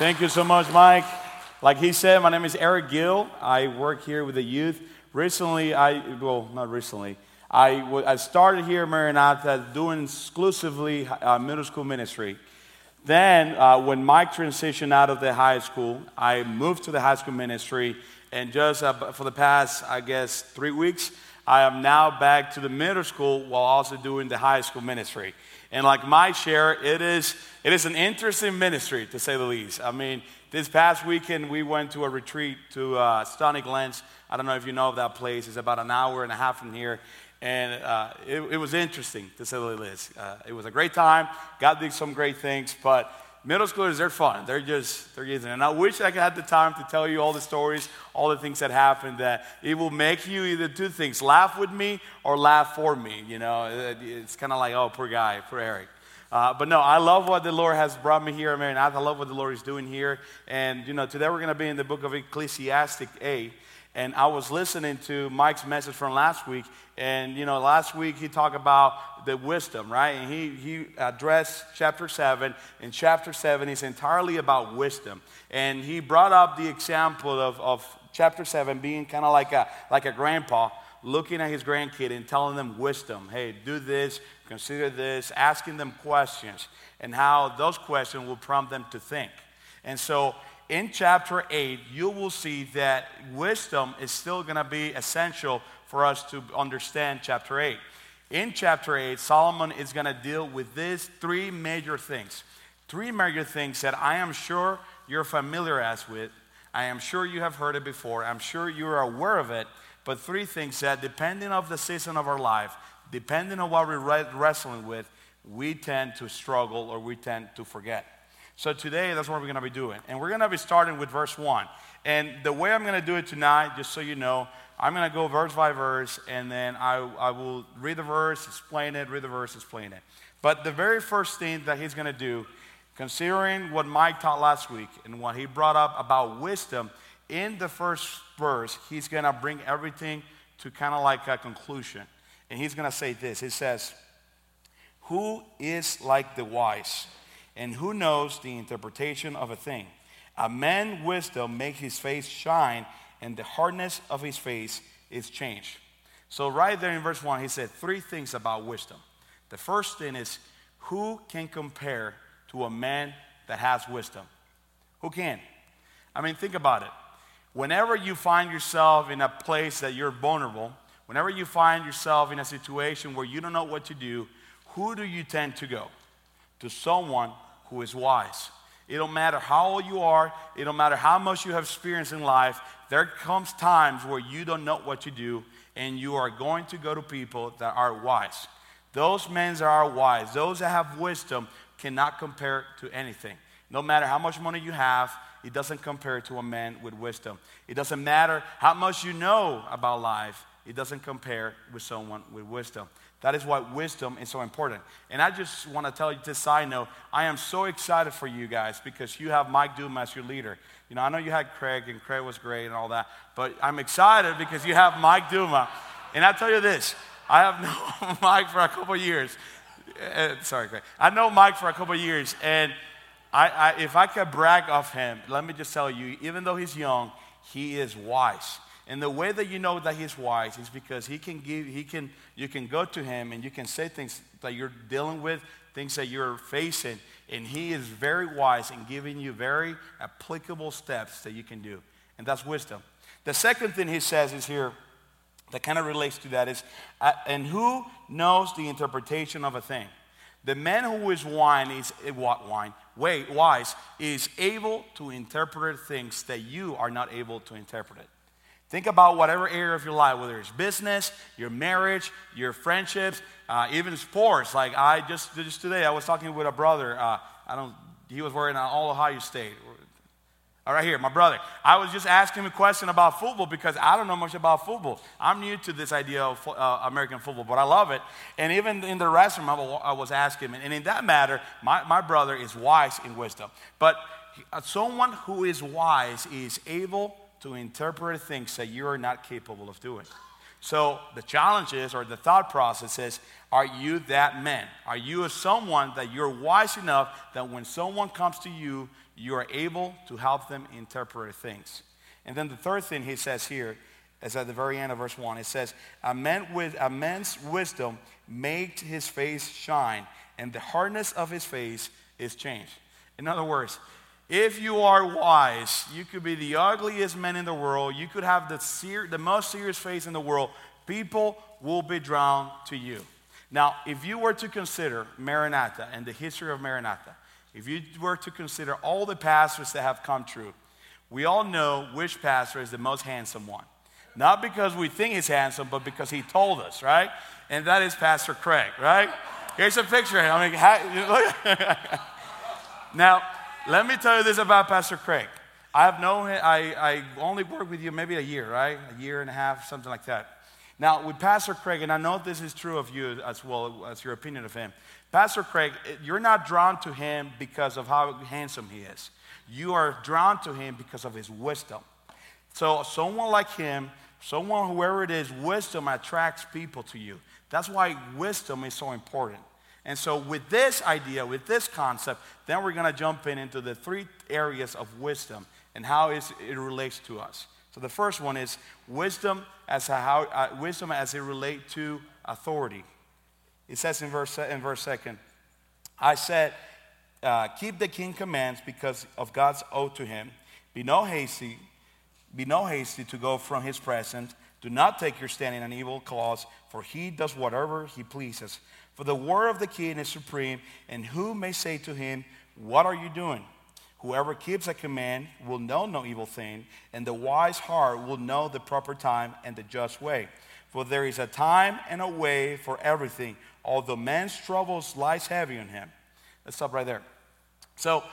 Thank you so much, Mike. Like he said, my name is Eric Gill. I work here with the youth. Recently, I, well, not recently, I, I started here at Maranatha doing exclusively uh, middle school ministry. Then, uh, when Mike transitioned out of the high school, I moved to the high school ministry. And just uh, for the past, I guess, three weeks, I am now back to the middle school while also doing the high school ministry. And like my share, it is, it is an interesting ministry, to say the least. I mean, this past weekend, we went to a retreat to uh, Stony Glens. I don't know if you know of that place. It's about an hour and a half from here. And uh, it, it, was interesting, to say the least. Uh, it was a great time. God did some great things. But middle schoolers, they're fun. They're just, they're easy. And I wish I could have the time to tell you all the stories, all the things that happened, that it will make you either do things, laugh with me or laugh for me. You know, it's kind of like, oh, poor guy, poor Eric. Uh, but no, I love what the Lord has brought me here, man. I love what the Lord is doing here. And, you know, today we're going to be in the book of Ecclesiastes 8. And I was listening to Mike's message from last week. And, you know, last week he talked about the wisdom, right? And he, he addressed chapter 7. And chapter 7 is entirely about wisdom. And he brought up the example of, of chapter 7 being kind of like a, like a grandpa looking at his grandkid and telling them wisdom. Hey, do this, consider this, asking them questions, and how those questions will prompt them to think. And so in chapter 8, you will see that wisdom is still going to be essential for us to understand chapter 8. In chapter 8, Solomon is going to deal with these three major things. Three major things that I am sure you're familiar as with. I am sure you have heard it before. I'm sure you're aware of it. But three things that, depending on the season of our life, depending on what we're wrestling with, we tend to struggle or we tend to forget. So today, that's what we're going to be doing. And we're going to be starting with verse 1. And the way I'm going to do it tonight, just so you know, I'm going to go verse by verse, and then I, I will read the verse, explain it, read the verse, explain it. But the very first thing that he's going to do, considering what Mike taught last week and what he brought up about wisdom, in the first verse, he's going to bring everything to kind of like a conclusion. And he's going to say this He says, Who is like the wise? And who knows the interpretation of a thing? A man's wisdom makes his face shine, and the hardness of his face is changed. So, right there in verse 1, he said three things about wisdom. The first thing is who can compare to a man that has wisdom? Who can? I mean, think about it. Whenever you find yourself in a place that you're vulnerable, whenever you find yourself in a situation where you don't know what to do, who do you tend to go? To someone who is wise. It don't matter how old you are, it don't matter how much you have experienced in life, there comes times where you don't know what to do, and you are going to go to people that are wise. Those men that are wise, those that have wisdom, cannot compare to anything. No matter how much money you have, it doesn't compare to a man with wisdom. It doesn't matter how much you know about life, it doesn't compare with someone with wisdom. That is why wisdom is so important. And I just want to tell you this side note I am so excited for you guys because you have Mike Doom as your leader. You know, I know you had Craig, and Craig was great and all that, but I'm excited because you have Mike Duma. And I tell you this I have known Mike for a couple years. Uh, sorry, Craig. I know Mike for a couple years, and I, I, if I could brag of him, let me just tell you, even though he's young, he is wise. And the way that you know that he's wise is because he can give, he can, you can go to him and you can say things that you're dealing with, things that you're facing, and he is very wise in giving you very applicable steps that you can do. And that's wisdom. The second thing he says is here that kind of relates to that is, uh, and who knows the interpretation of a thing? The man who is wine is eh, what wine? Wait, wise is able to interpret things that you are not able to interpret. Think about whatever area of your life, whether it's business, your marriage, your friendships, uh, even sports. Like I just, just today, I was talking with a brother. Uh, I don't, he was on all Ohio State. All right, here, my brother. I was just asking him a question about football because I don't know much about football. I'm new to this idea of uh, American football, but I love it. And even in the restroom, I was asking him. And in that matter, my, my brother is wise in wisdom. But uh, someone who is wise is able to interpret things that you are not capable of doing. So the challenge is, or the thought process is, are you that man? Are you a someone that you're wise enough that when someone comes to you, you are able to help them interpret things. And then the third thing he says here is at the very end of verse 1. It says, A, man with, man's wisdom makes his face shine, and the hardness of his face is changed. In other words, if you are wise, you could be the ugliest man in the world. You could have the, ser- the most serious face in the world. People will be drawn to you. Now, if you were to consider Maranatha and the history of Maranatha, if you were to consider all the pastors that have come true, we all know which pastor is the most handsome one. Not because we think he's handsome, but because he told us, right? And that is Pastor Craig, right? Here's a picture. I mean, how, now, let me tell you this about Pastor Craig. I have known him, I, I only worked with you maybe a year, right? A year and a half, something like that. Now, with Pastor Craig, and I know this is true of you as well as your opinion of him, Pastor Craig, you're not drawn to him because of how handsome he is. You are drawn to him because of his wisdom. So, someone like him, someone, whoever it is, wisdom attracts people to you. That's why wisdom is so important. And so, with this idea, with this concept, then we're going to jump in into the three areas of wisdom and how it relates to us. So, the first one is wisdom as, how, uh, wisdom as it relates to authority. It says in verse, in verse second, I said, uh, keep the king commands because of God's oath to him. Be no hasty, be no hasty to go from his presence. Do not take your stand in an evil cause, for he does whatever he pleases. For the word of the king is supreme, and who may say to him, What are you doing? Whoever keeps a command will know no evil thing, and the wise heart will know the proper time and the just way. For there is a time and a way for everything, although man's troubles lies heavy on him. Let's stop right there. So,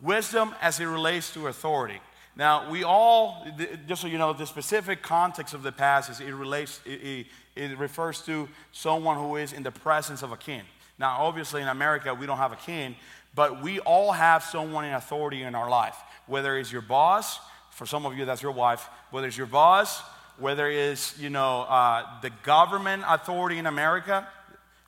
wisdom as it relates to authority. Now, we all, just so you know, the specific context of the passage, it relates, it, it, refers to someone who is in the presence of a king. Now, obviously, in America, we don't have a king, but we all have someone in authority in our life. Whether it's your boss, for some of you, that's your wife, whether it's your boss, whether it's, you know, uh, the government authority in America,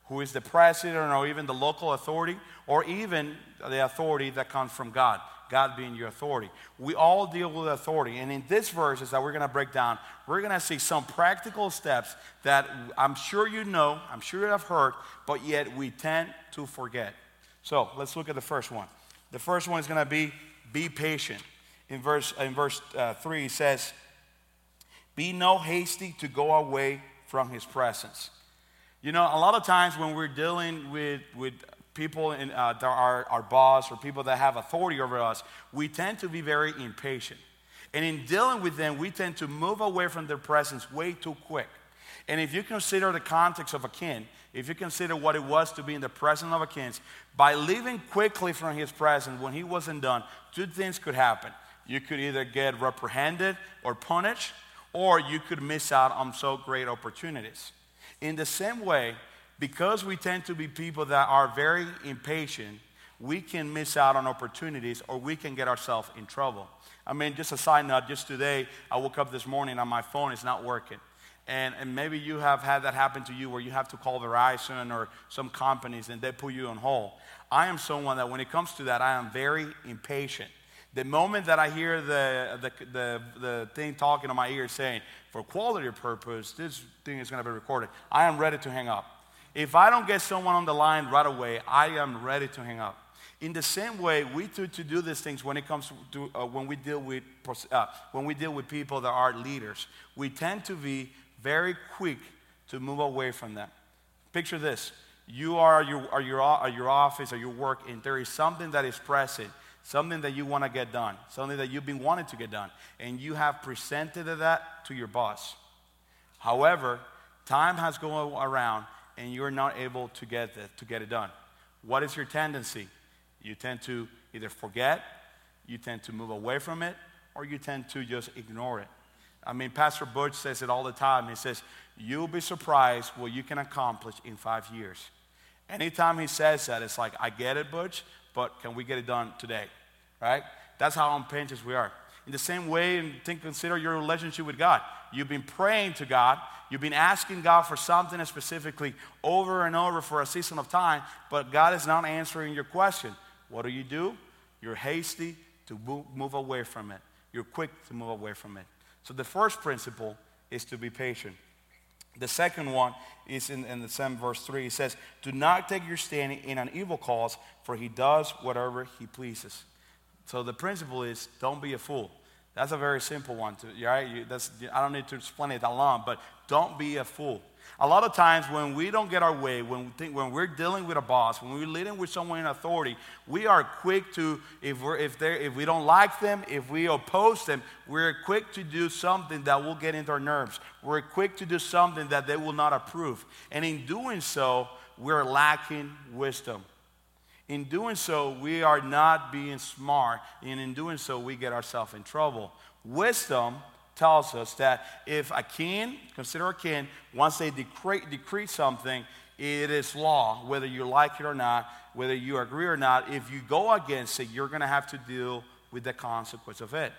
who is the president or even the local authority, or even the authority that comes from God. God being your authority. We all deal with authority. And in this verses that we're going to break down, we're going to see some practical steps that I'm sure you know, I'm sure you have heard, but yet we tend to forget. So let's look at the first one. The first one is going to be be patient. In verse, in verse uh, 3, he says, Be no hasty to go away from his presence. You know, a lot of times when we're dealing with, with people in, uh, that are our boss or people that have authority over us, we tend to be very impatient. And in dealing with them, we tend to move away from their presence way too quick. And if you consider the context of a king, if you consider what it was to be in the presence of a king, by leaving quickly from his presence when he wasn't done, two things could happen. You could either get reprehended or punished, or you could miss out on so great opportunities. In the same way, because we tend to be people that are very impatient, we can miss out on opportunities or we can get ourselves in trouble. I mean, just a side note, just today, I woke up this morning and my phone is not working. And, and maybe you have had that happen to you where you have to call Verizon or some companies and they put you on hold. I am someone that when it comes to that, I am very impatient. The moment that I hear the, the, the, the thing talking in my ear saying, for quality purpose, this thing is going to be recorded, I am ready to hang up. If I don't get someone on the line right away, I am ready to hang up. In the same way, we too to do these things when it comes to uh, when we deal with uh, when we deal with people that are leaders. We tend to be very quick to move away from them. Picture this: you are your, are your, are your office or your work, and there is something that is pressing, something that you want to get done, something that you've been wanting to get done, and you have presented that to your boss. However, time has gone around and you're not able to get, it, to get it done. What is your tendency? You tend to either forget, you tend to move away from it, or you tend to just ignore it. I mean, Pastor Butch says it all the time. He says, You'll be surprised what you can accomplish in five years. Anytime he says that, it's like, I get it, Butch, but can we get it done today? Right? That's how impatient we are. In the same way, and think, consider your relationship with God. You've been praying to God, you've been asking God for something specifically over and over for a season of time, but God is not answering your question. What do you do? You're hasty to move away from it. You're quick to move away from it. So the first principle is to be patient. The second one is in, in the same verse 3. It says, Do not take your stand in an evil cause, for he does whatever he pleases. So the principle is don't be a fool. That's a very simple one. To, right? You, that's, I don't need to explain it that long, but don't be a fool. A lot of times when we don't get our way, when, we think, when we're dealing with a boss, when we're leading with someone in authority, we are quick to, if, we're, if, they, if we don't like them, if we oppose them, we're quick to do something that will get into our nerves. We're quick to do something that they will not approve. And in doing so, we're lacking wisdom. In doing so, we are not being smart, and in doing so, we get ourselves in trouble. Wisdom tells us that if a king, consider a king, once they decree, decree something, it is law, whether you like it or not, whether you agree or not. If you go against it, you're going to have to deal with the consequence of it.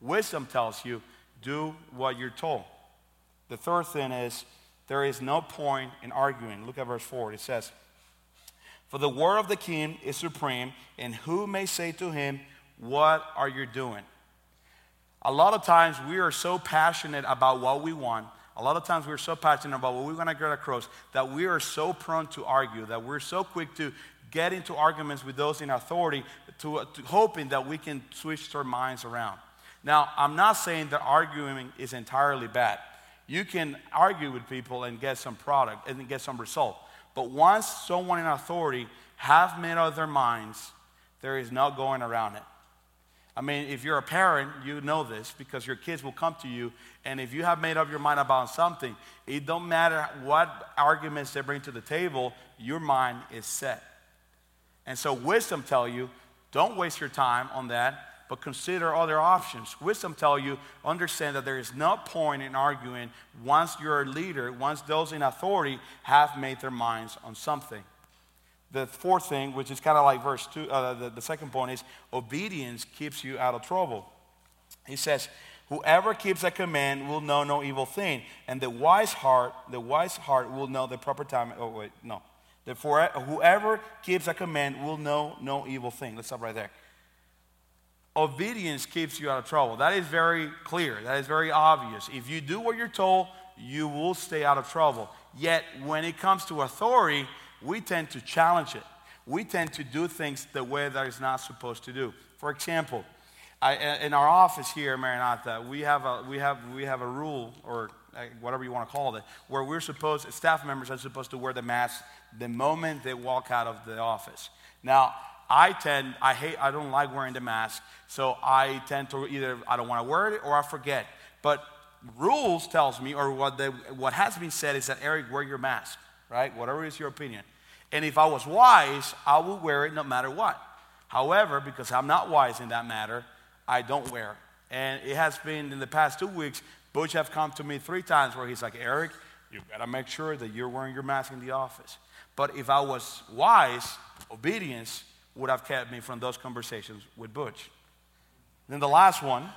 Wisdom tells you, do what you're told. The third thing is, there is no point in arguing. Look at verse 4. It says, For the word of the king is supreme, and who may say to him, What are you doing? A lot of times we are so passionate about what we want. A lot of times we're so passionate about what we want to get across that we are so prone to argue, that we're so quick to get into arguments with those in authority, to, uh, to hoping that we can switch their minds around. Now, I'm not saying that arguing is entirely bad. You can argue with people and get some product and get some result. But once someone in authority have made up their minds, there is no going around it. I mean, if you're a parent, you know this because your kids will come to you, and if you have made up your mind about something, it don't matter what arguments they bring to the table, your mind is set. And so wisdom tell you, don't waste your time on that, but consider other options. Wisdom tell you, understand that there is no point in arguing once you're a leader, once those in authority have made their minds on something. The fourth thing, which is kind of like verse two, uh, the, the second point is obedience keeps you out of trouble. He says, Whoever keeps a command will know no evil thing, and the wise heart, the wise heart will know the proper time. Oh wait, no. Therefore, whoever keeps a command will know no evil thing. Let's stop right there. Obedience keeps you out of trouble. That is very clear. That is very obvious. If you do what you're told, you will stay out of trouble. Yet, when it comes to authority, we tend to challenge it. We tend to do things the way that is not supposed to do. For example, I, in our office here, Maranatha, we have a, we have, we have a rule, or uh, whatever you want to call it, where we're supposed, staff members are supposed to wear the mask the moment they walk out of the office. Now, I tend, I hate, I don't like wearing the mask, so I tend to either, I don't want to wear it or I forget. But rules tells me, or what, what has been said is that, Eric, wear your mask, right? Whatever is your opinion. And if I was wise, I would wear it no matter what. However, because I'm not wise in that matter, I don't wear it. And it has been in the past two weeks, Butch have come to me three times where he's like, Eric, you gotta make sure that you're wearing your mask in the office. But if I was wise, obedience would have kept me from those conversations with Butch. Then the last one,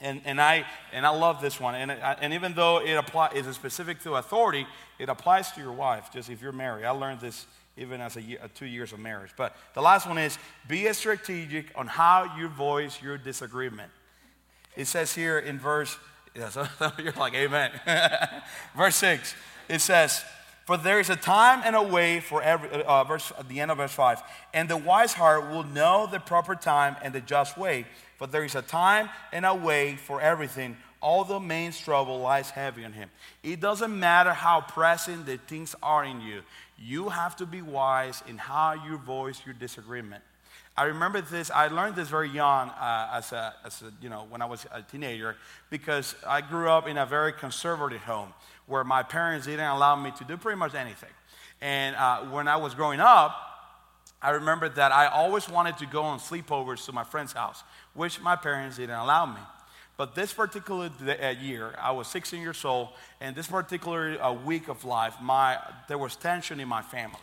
and, and, I, and I love this one. And, and even though it apply, is specific to authority, it applies to your wife, just if you're married. I learned this even as a, year, a uh, two years of marriage. But the last one is be strategic on how you voice your disagreement. It says here in verse, yeah, so you're like, amen. verse 6, it says, For there is a time and a way for every, uh, verse, at the end of verse 5, and the wise heart will know the proper time and the just way but there is a time and a way for everything. All the main trouble lies heavy on him. It doesn't matter how pressing the things are in you. You have to be wise in how you voice your disagreement. I remember this. I learned this very young, uh, as, a, as a, you know, when I was a teenager, because I grew up in a very conservative home where my parents didn't allow me to do pretty much anything. And uh, when I was growing up, I remember that I always wanted to go on sleepovers to my friend's house which my parents didn't allow me. But this particular uh, year, I was 16 years old, and this particular uh, week of life, my, there was tension in my family.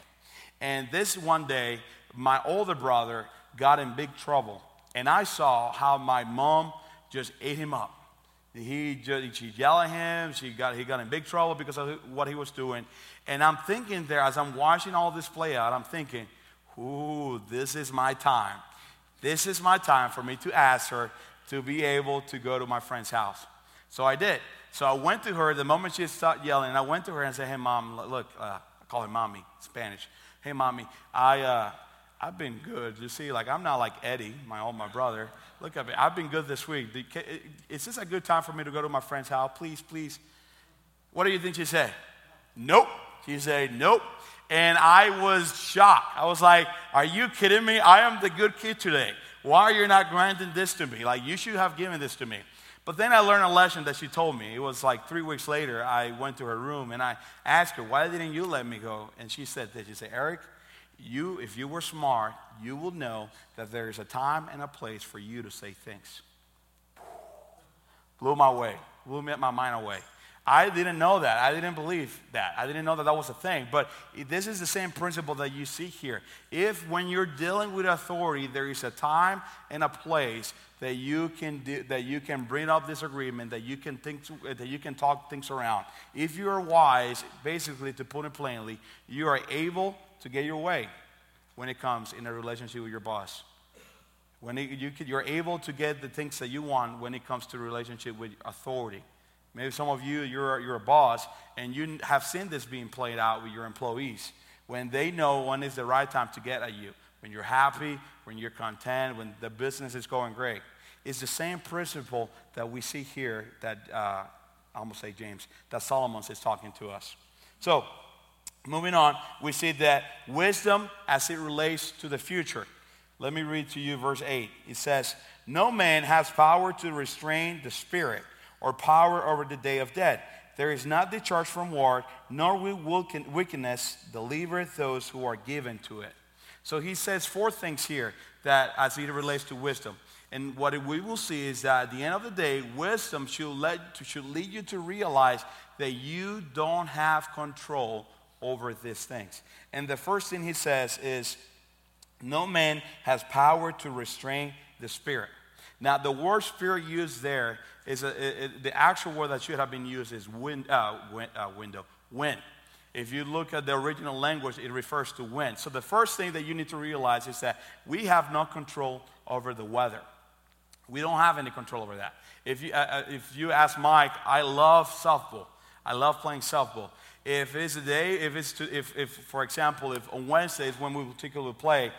And this one day, my older brother got in big trouble. And I saw how my mom just ate him up. He just, she yelled at him. She got, he got in big trouble because of what he was doing. And I'm thinking there, as I'm watching all this play out, I'm thinking, ooh, this is my time This is my time for me to ask her to be able to go to my friend's house. So I did. So I went to her the moment she started yelling, I went to her and said, Hey, mom, look, uh, I call her mommy, Spanish. Hey, mommy, I, uh, I've been good. You see, like, I'm not like Eddie, my old my brother. Look at me. I've been good this week. Is this a good time for me to go to my friend's house? Please, please. What do you think she said? Nope. She said, nope. And I was shocked. I was like, are you kidding me? I am the good kid today. Why are you not granting this to me? Like, you should have given this to me. But then I learned a lesson that she told me. It was like three weeks later, I went to her room and I asked her, Why didn't you let me go? And she said this. She said, Eric, you, if you were smart, you will know that there is a time and a place for you to say things. Blew my way, blew my mind away. I didn't know that. I didn't believe that. I didn't know that that was a thing. But this is the same principle that you see here. If, when you're dealing with authority, there is a time and a place that you can do, that you can bring up disagreement, that you can think, that you can talk things around. If you are wise, basically, to put it plainly, you are able to get your way when it comes in a relationship with your boss. When it, you can, you're able to get the things that you want when it comes to relationship with authority. Maybe some of you, you're, you're a boss and you have seen this being played out with your employees. When they know when is the right time to get at you, when you're happy, when you're content, when the business is going great. It's the same principle that we see here that, uh, I almost say James, that Solomon is talking to us. So, moving on, we see that wisdom as it relates to the future. Let me read to you verse 8. It says, No man has power to restrain the spirit or power over the day of death. There is not the discharge from war, nor will wickedness deliver those who are given to it. So he says four things here that as it relates to wisdom. And what we will see is that at the end of the day, wisdom should, should lead you to realize that you don't have control over these things. And the first thing he says is, no man has power to restrain the spirit. Now, the word spirit used there is a, it, the actual word that should have been used is wind, uh, wind, uh, window, wind. If you look at the original language, it refers to wind. So the first thing that you need to realize is that we have no control over the weather. We don't have any control over that. If you, uh, uh if you ask Mike, I love softball. I love playing softball. If it's a day, if it's to, if, if for example, if on Wednesdays when we particularly play,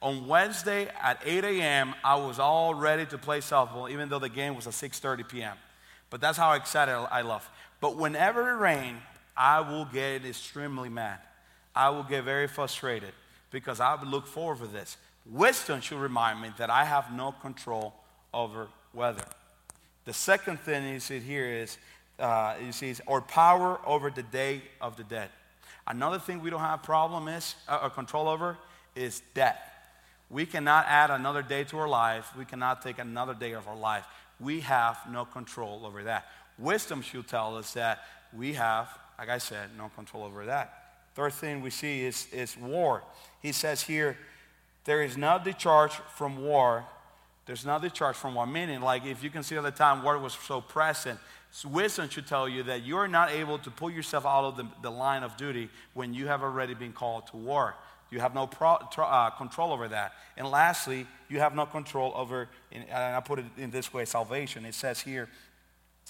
on Wednesday at 8 a.m., I was all ready to play softball, even though the game was at 6:30 p.m. But that's how excited I love. But whenever it rains, I will get extremely mad. I will get very frustrated because I would look forward for this. Wisdom should remind me that I have no control over weather. The second thing you see here is, uh, you see, or power over the day of the dead. Another thing we don't have problem is, uh, or control over, is death. We cannot add another day to our life. We cannot take another day of our life. We have no control over that. Wisdom should tell us that we have, like I said, no control over that. Third thing we see is, is war. He says here, there is no discharge from war. There's no discharge from war. Meaning, like if you consider the time war was so present, wisdom should tell you that you're not able to pull yourself out of the, the line of duty when you have already been called to war. You have no pro, uh, control over that. And lastly, you have no control over, and I put it in this way, salvation. It says here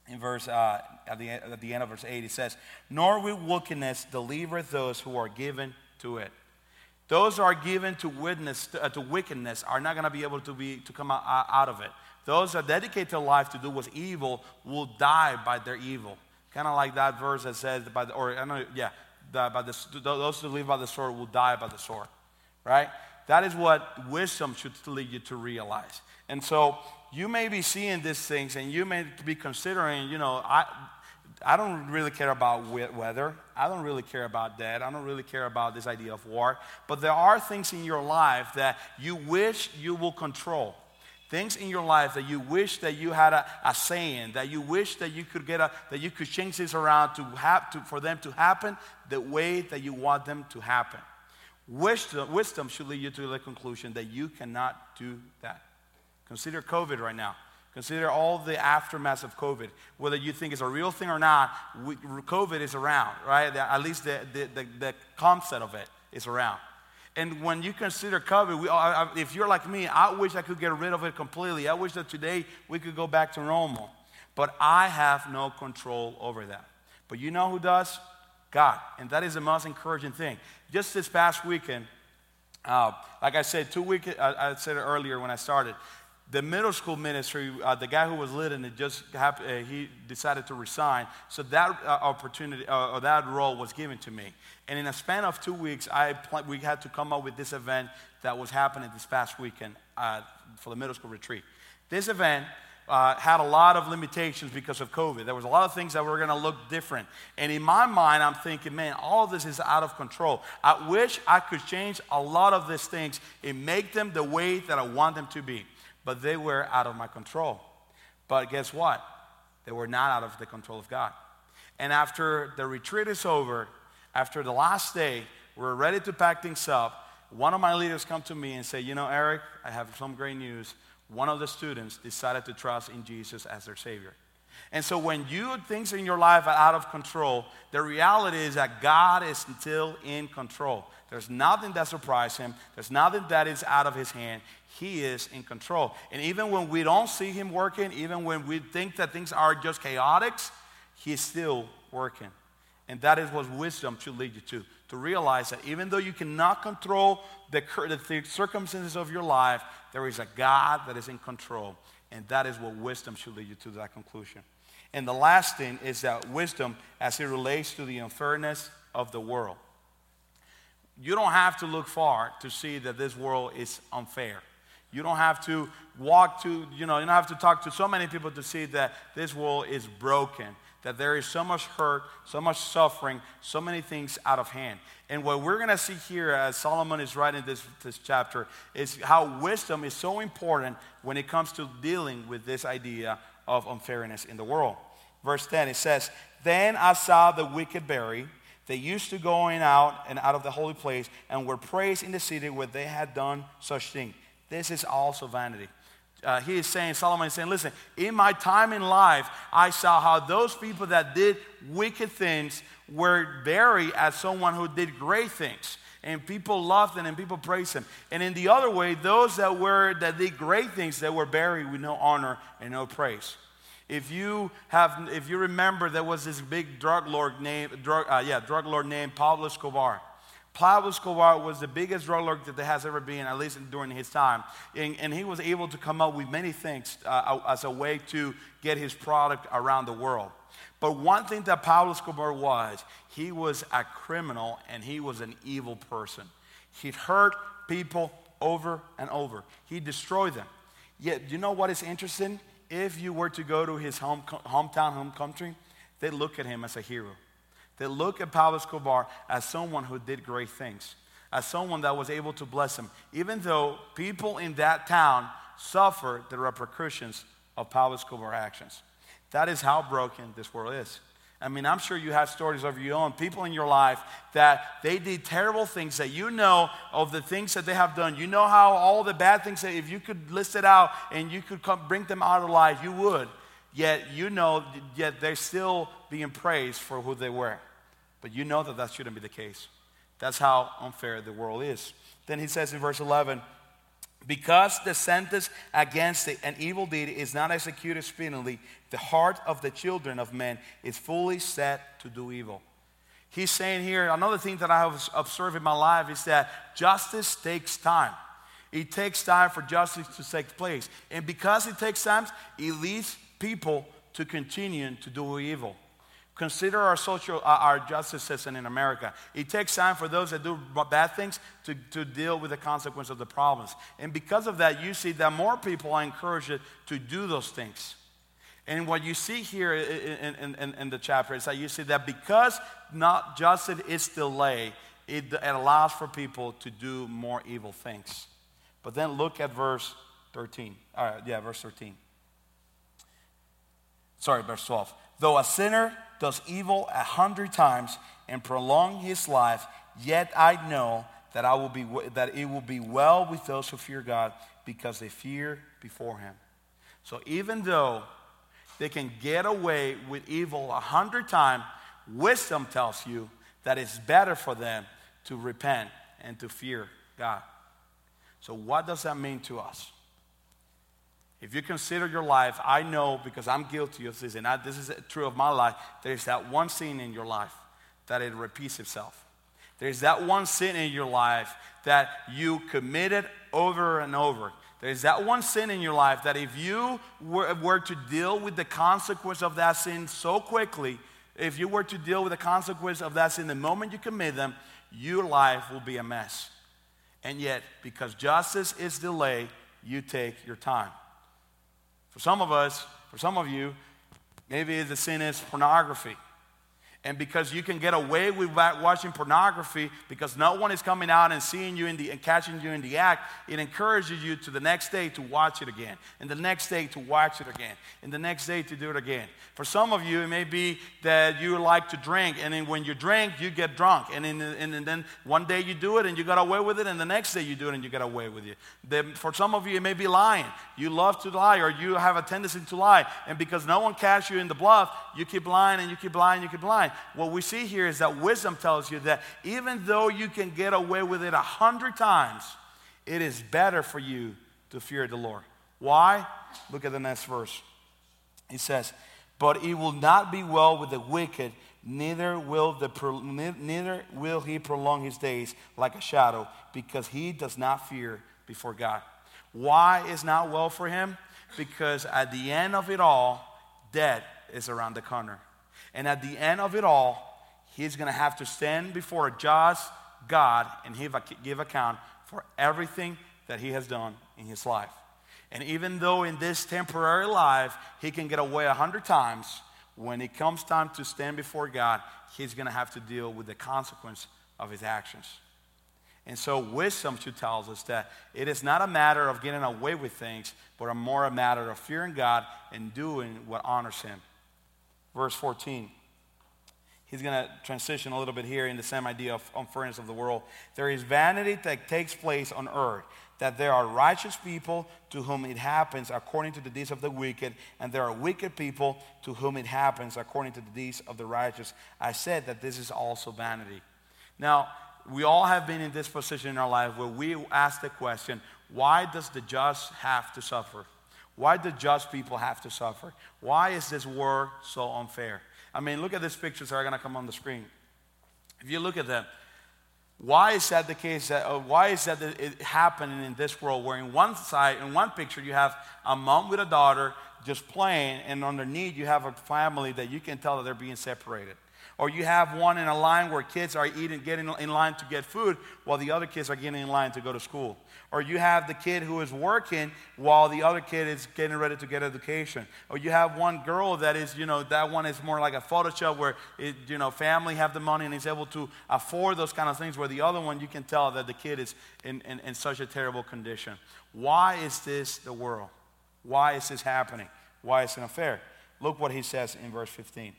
in verse, uh, at, the, at the end of verse 8, it says, Nor will wickedness deliver those who are given to it. Those who are given to, witness, to, uh, to wickedness are not going to be able to, be, to come out, out of it. Those that dedicate their life to do what's evil will die by their evil. Kind of like that verse that says, by the, or I know, yeah, by the, those who live by the sword will die by the sword, right? That is what wisdom should lead you to realize. And so you may be seeing these things and you may be considering, you know, I, I don't really care about weather. I don't really care about that. I don't really care about this idea of war. But there are things in your life that you wish you will control things in your life that you wish that you had a, a saying, that you wish that you could get a, that you could change this around to have to, for them to happen the way that you want them to happen. Wisdom, wisdom should lead you to the conclusion that you cannot do that. Consider COVID right now. Consider all the aftermath of COVID. Whether you think it's a real thing or not, COVID is around, right? At least the, the, the, the concept of it is around. And when you consider COVID, we, I, if you're like me, I wish I could get rid of it completely. I wish that today we could go back to normal. But I have no control over that. But you know who does? God. And that is the most encouraging thing. Just this past weekend, uh, like I said, two weeks, I, I said it earlier when I started, the middle school ministry, uh, the guy who was leading it just happened, uh, he decided to resign. So that uh, opportunity uh, or that role was given to me. And in a span of two weeks, I pl- we had to come up with this event that was happening this past weekend uh, for the middle school retreat. This event uh, had a lot of limitations because of COVID. There was a lot of things that were going to look different. And in my mind, I'm thinking, man, all of this is out of control. I wish I could change a lot of these things and make them the way that I want them to be but they were out of my control. But guess what? They were not out of the control of God. And after the retreat is over, after the last day, we're ready to pack things up. One of my leaders come to me and say, "You know, Eric, I have some great news. One of the students decided to trust in Jesus as their savior." And so when you things in your life are out of control, the reality is that God is still in control. There's nothing that surprises him. There's nothing that is out of his hand. He is in control. And even when we don't see him working, even when we think that things are just chaotic, he's still working. And that is what wisdom should lead you to. To realize that even though you cannot control the, the circumstances of your life, there is a God that is in control. And that is what wisdom should lead you to that conclusion. And the last thing is that wisdom as it relates to the unfairness of the world. You don't have to look far to see that this world is unfair. You don't have to walk to, you know, you don't have to talk to so many people to see that this world is broken, that there is so much hurt, so much suffering, so many things out of hand. And what we're going to see here as Solomon is writing this, this chapter is how wisdom is so important when it comes to dealing with this idea of unfairness in the world. Verse 10, it says, Then I saw the wicked buried they used to go in out and out of the holy place and were praised in the city where they had done such thing. This is also vanity. Uh, he is saying, Solomon is saying, listen, in my time in life, I saw how those people that did wicked things were buried as someone who did great things. And people loved him and people praised him. And in the other way, those that were that did great things, they were buried with no honor and no praise. If you have, if you remember, there was this big drug lord named, drug, uh, yeah, drug lord named Pablo Escobar. Pablo Escobar was the biggest drug lord that there has ever been, at least during his time. And, and he was able to come up with many things uh, as a way to get his product around the world. But one thing that Pablo Escobar was, he was a criminal and he was an evil person. He'd hurt people over and over, he destroyed them. Yet, you know what is interesting? If you were to go to his home, hometown, home country, they look at him as a hero. They look at Pablo Escobar as someone who did great things, as someone that was able to bless them, even though people in that town suffered the repercussions of Pablo Escobar's actions. That is how broken this world is. I mean, I'm sure you have stories of your own people in your life that they did terrible things that you know of the things that they have done. You know how all the bad things that if you could list it out and you could come, bring them out of life, you would. Yet you know, yet they're still being praised for who they were. But you know that that shouldn't be the case. That's how unfair the world is. Then he says in verse 11, because the sentence against an evil deed is not executed speedily, the heart of the children of men is fully set to do evil. He's saying here, another thing that I have observed in my life is that justice takes time. It takes time for justice to take place. And because it takes time, it leads people to continue to do evil. Consider our social, uh, our justice system in America. It takes time for those that do bad things to, to deal with the consequence of the problems. And because of that, you see that more people are encouraged to do those things. And what you see here in, in, in, in the chapter is that you see that because not justice is delayed, it, it allows for people to do more evil things. But then look at verse 13. All right, yeah, verse 13. Sorry, verse 12. Though a sinner does evil a hundred times and prolong his life, yet I know that, I will be, that it will be well with those who fear God because they fear before him. So even though they can get away with evil a hundred times, wisdom tells you that it's better for them to repent and to fear God. So, what does that mean to us? If you consider your life, I know because I'm guilty of this, and I, this is true of my life, there's that one sin in your life that it repeats itself. There's that one sin in your life that you committed over and over. There's that one sin in your life that if you were, were to deal with the consequence of that sin so quickly, if you were to deal with the consequence of that sin the moment you commit them, your life will be a mess. And yet, because justice is delayed, you take your time. For some of us, for some of you, maybe the sin is pornography. And because you can get away with watching pornography because no one is coming out and seeing you the, and catching you in the act, it encourages you to the next day to watch it again, and the next day to watch it again, and the next day to do it again. For some of you, it may be that you like to drink, and then when you drink, you get drunk, and, in, and, and then one day you do it and you got away with it, and the next day you do it and you get away with it. Then for some of you, it may be lying. You love to lie, or you have a tendency to lie, and because no one catches you in the bluff, you keep lying and you keep lying, and you keep lying what we see here is that wisdom tells you that even though you can get away with it a hundred times, it is better for you to fear the Lord. Why? Look at the next verse. He says, But it will not be well with the wicked, neither will, the, neither will he prolong his days like a shadow, because he does not fear before God. Why is not well for him? Because at the end of it all, death is around the corner. And at the end of it all, he's going to have to stand before a just God and give account for everything that he has done in his life. And even though in this temporary life he can get away a hundred times, when it comes time to stand before God, he's going to have to deal with the consequence of his actions. And so, wisdom should tells us that it is not a matter of getting away with things, but a more a matter of fearing God and doing what honors Him verse 14. He's going to transition a little bit here in the same idea of unfairness of the world. There is vanity that takes place on earth, that there are righteous people to whom it happens according to the deeds of the wicked, and there are wicked people to whom it happens according to the deeds of the righteous. I said that this is also vanity. Now, we all have been in this position in our life where we ask the question why does the just have to suffer? Why do just people have to suffer? Why is this war so unfair? I mean, look at these pictures that are going to come on the screen. If you look at them, why is that the case? That, uh, why is that it happening in this world where in one side, in one picture, you have a mom with a daughter just playing, and underneath you have a family that you can tell that they're being separated. Or you have one in a line where kids are eating, getting in line to get food while the other kids are getting in line to go to school. Or you have the kid who is working while the other kid is getting ready to get education. Or you have one girl that is, you know, that one is more like a Photoshop where, it, you know, family have the money and is able to afford those kind of things, where the other one you can tell that the kid is in, in, in such a terrible condition. Why is this the world? Why is this happening? Why is it unfair? Look what he says in verse 15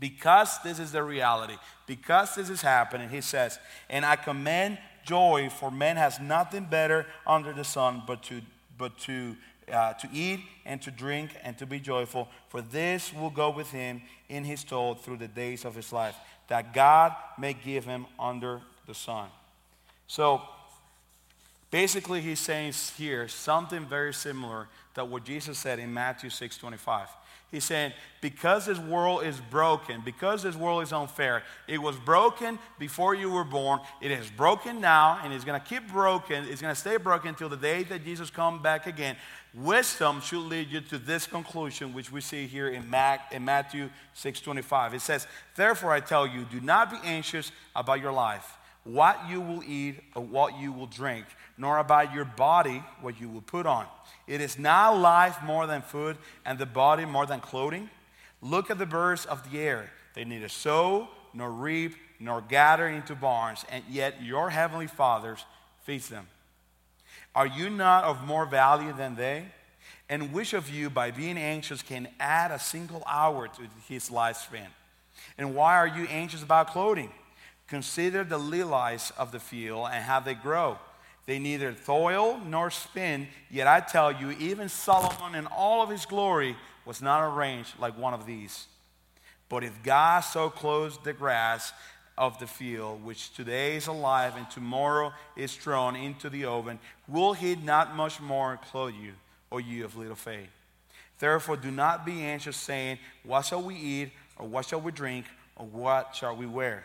because this is the reality, because this is happening, he says, and I command joy, for man has nothing better under the sun but to, but to, uh, to eat and to drink and to be joyful, for this will go with him in his toil through the days of his life, that God may give him under the sun. So basically, he's saying here something very similar to what Jesus said in Matthew 6 25. He's saying, because this world is broken, because this world is unfair, it was broken before you were born, it is broken now, and it's going to keep broken, it's going to stay broken until the day that Jesus comes back again. Wisdom should lead you to this conclusion, which we see here in, Mac, in Matthew 6.25. It says, Therefore I tell you, do not be anxious about your life, what you will eat or what you will drink, nor about your body, what you will put on. It is not life more than food, and the body more than clothing. Look at the birds of the air. They neither sow, nor reap, nor gather into barns, and yet your heavenly fathers feeds them. Are you not of more value than they? And which of you, by being anxious, can add a single hour to his lifespan? And why are you anxious about clothing? Consider the lilies of the field and how they grow. They neither toil nor spin, yet I tell you, even Solomon in all of his glory was not arranged like one of these. But if God so clothes the grass of the field, which today is alive and tomorrow is thrown into the oven, will he not much more clothe you, O you of little faith? Therefore, do not be anxious, saying, What shall we eat, or what shall we drink, or what shall we wear?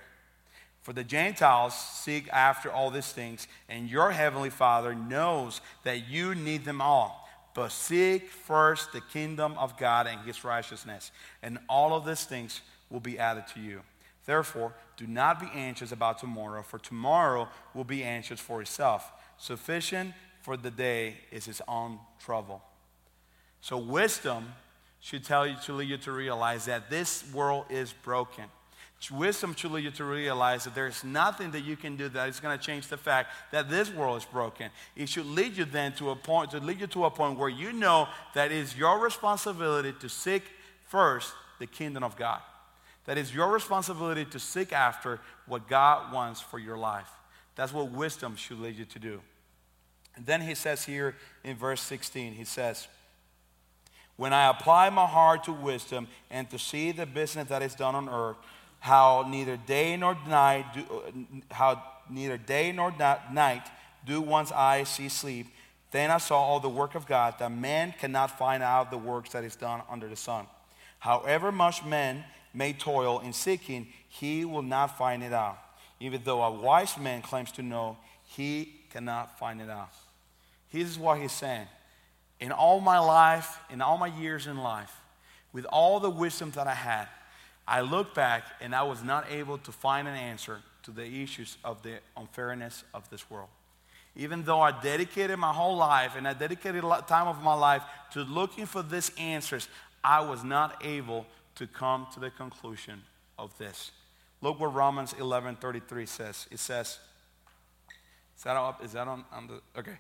For the Gentiles seek after all these things, and your heavenly Father knows that you need them all. But seek first the kingdom of God and his righteousness, and all of these things will be added to you. Therefore, do not be anxious about tomorrow, for tomorrow will be anxious for itself. Sufficient for the day is its own trouble. So, wisdom should tell you to lead you to realize that this world is broken. Wisdom should lead you to realize that there's nothing that you can do that is going to change the fact that this world is broken. It should lead you then to a point, to lead you to a point where you know that it is your responsibility to seek first the kingdom of God. That is your responsibility to seek after what God wants for your life. That's what wisdom should lead you to do. And then he says here in verse 16, he says, When I apply my heart to wisdom and to see the business that is done on earth, how neither day nor night do, uh, how neither day nor night do one's eyes see sleep, then I saw all the work of God, that man cannot find out the works that is done under the sun. However much man may toil in seeking, he will not find it out. Even though a wise man claims to know, he cannot find it out. This is what he's saying. In all my life, in all my years in life, with all the wisdom that I had, I look back and I was not able to find an answer to the issues of the unfairness of this world. Even though I dedicated my whole life and I dedicated a lot time of my life to looking for these answers, I was not able to come to the conclusion of this. Look what Romans 11:33 says. It says, "Is that up? Is that on, on the okay?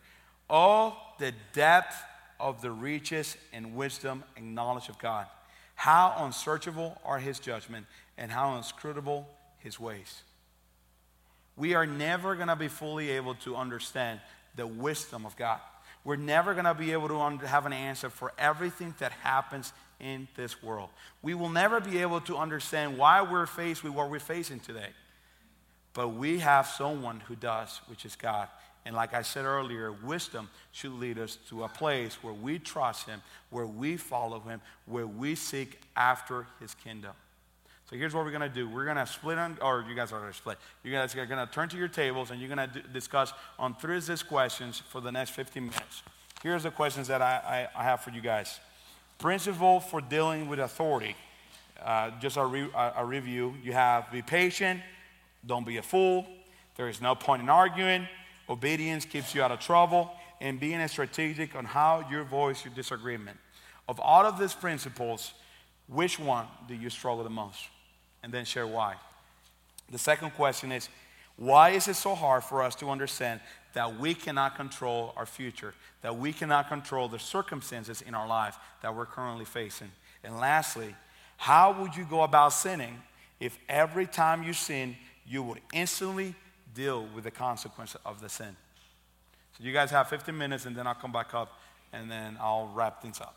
Oh, the depth of the riches and wisdom and knowledge of God! How unsearchable are His judgment, and how inscrutable His ways." We are never going to be fully able to understand the wisdom of God. We're never going to be able to have an answer for everything that happens in this world. We will never be able to understand why we're faced with what we're facing today. But we have someone who does, which is God. And like I said earlier, wisdom should lead us to a place where we trust Him, where we follow Him, where we seek after His kingdom. So here's what we're going to do. We're going to split on, or you guys are going to split. You guys are going to turn to your tables and you're going to discuss on three of these questions for the next 15 minutes. Here's the questions that I, I, I have for you guys. Principle for dealing with authority. Uh, just a, re- a review. You have be patient, don't be a fool. There is no point in arguing. Obedience keeps you out of trouble, and being strategic on how you voice your disagreement. Of all of these principles, which one do you struggle the most? And then share why. The second question is why is it so hard for us to understand that we cannot control our future, that we cannot control the circumstances in our life that we're currently facing. And lastly, how would you go about sinning if every time you sin, you would instantly deal with the consequence of the sin? So you guys have 15 minutes, and then I'll come back up and then I'll wrap things up.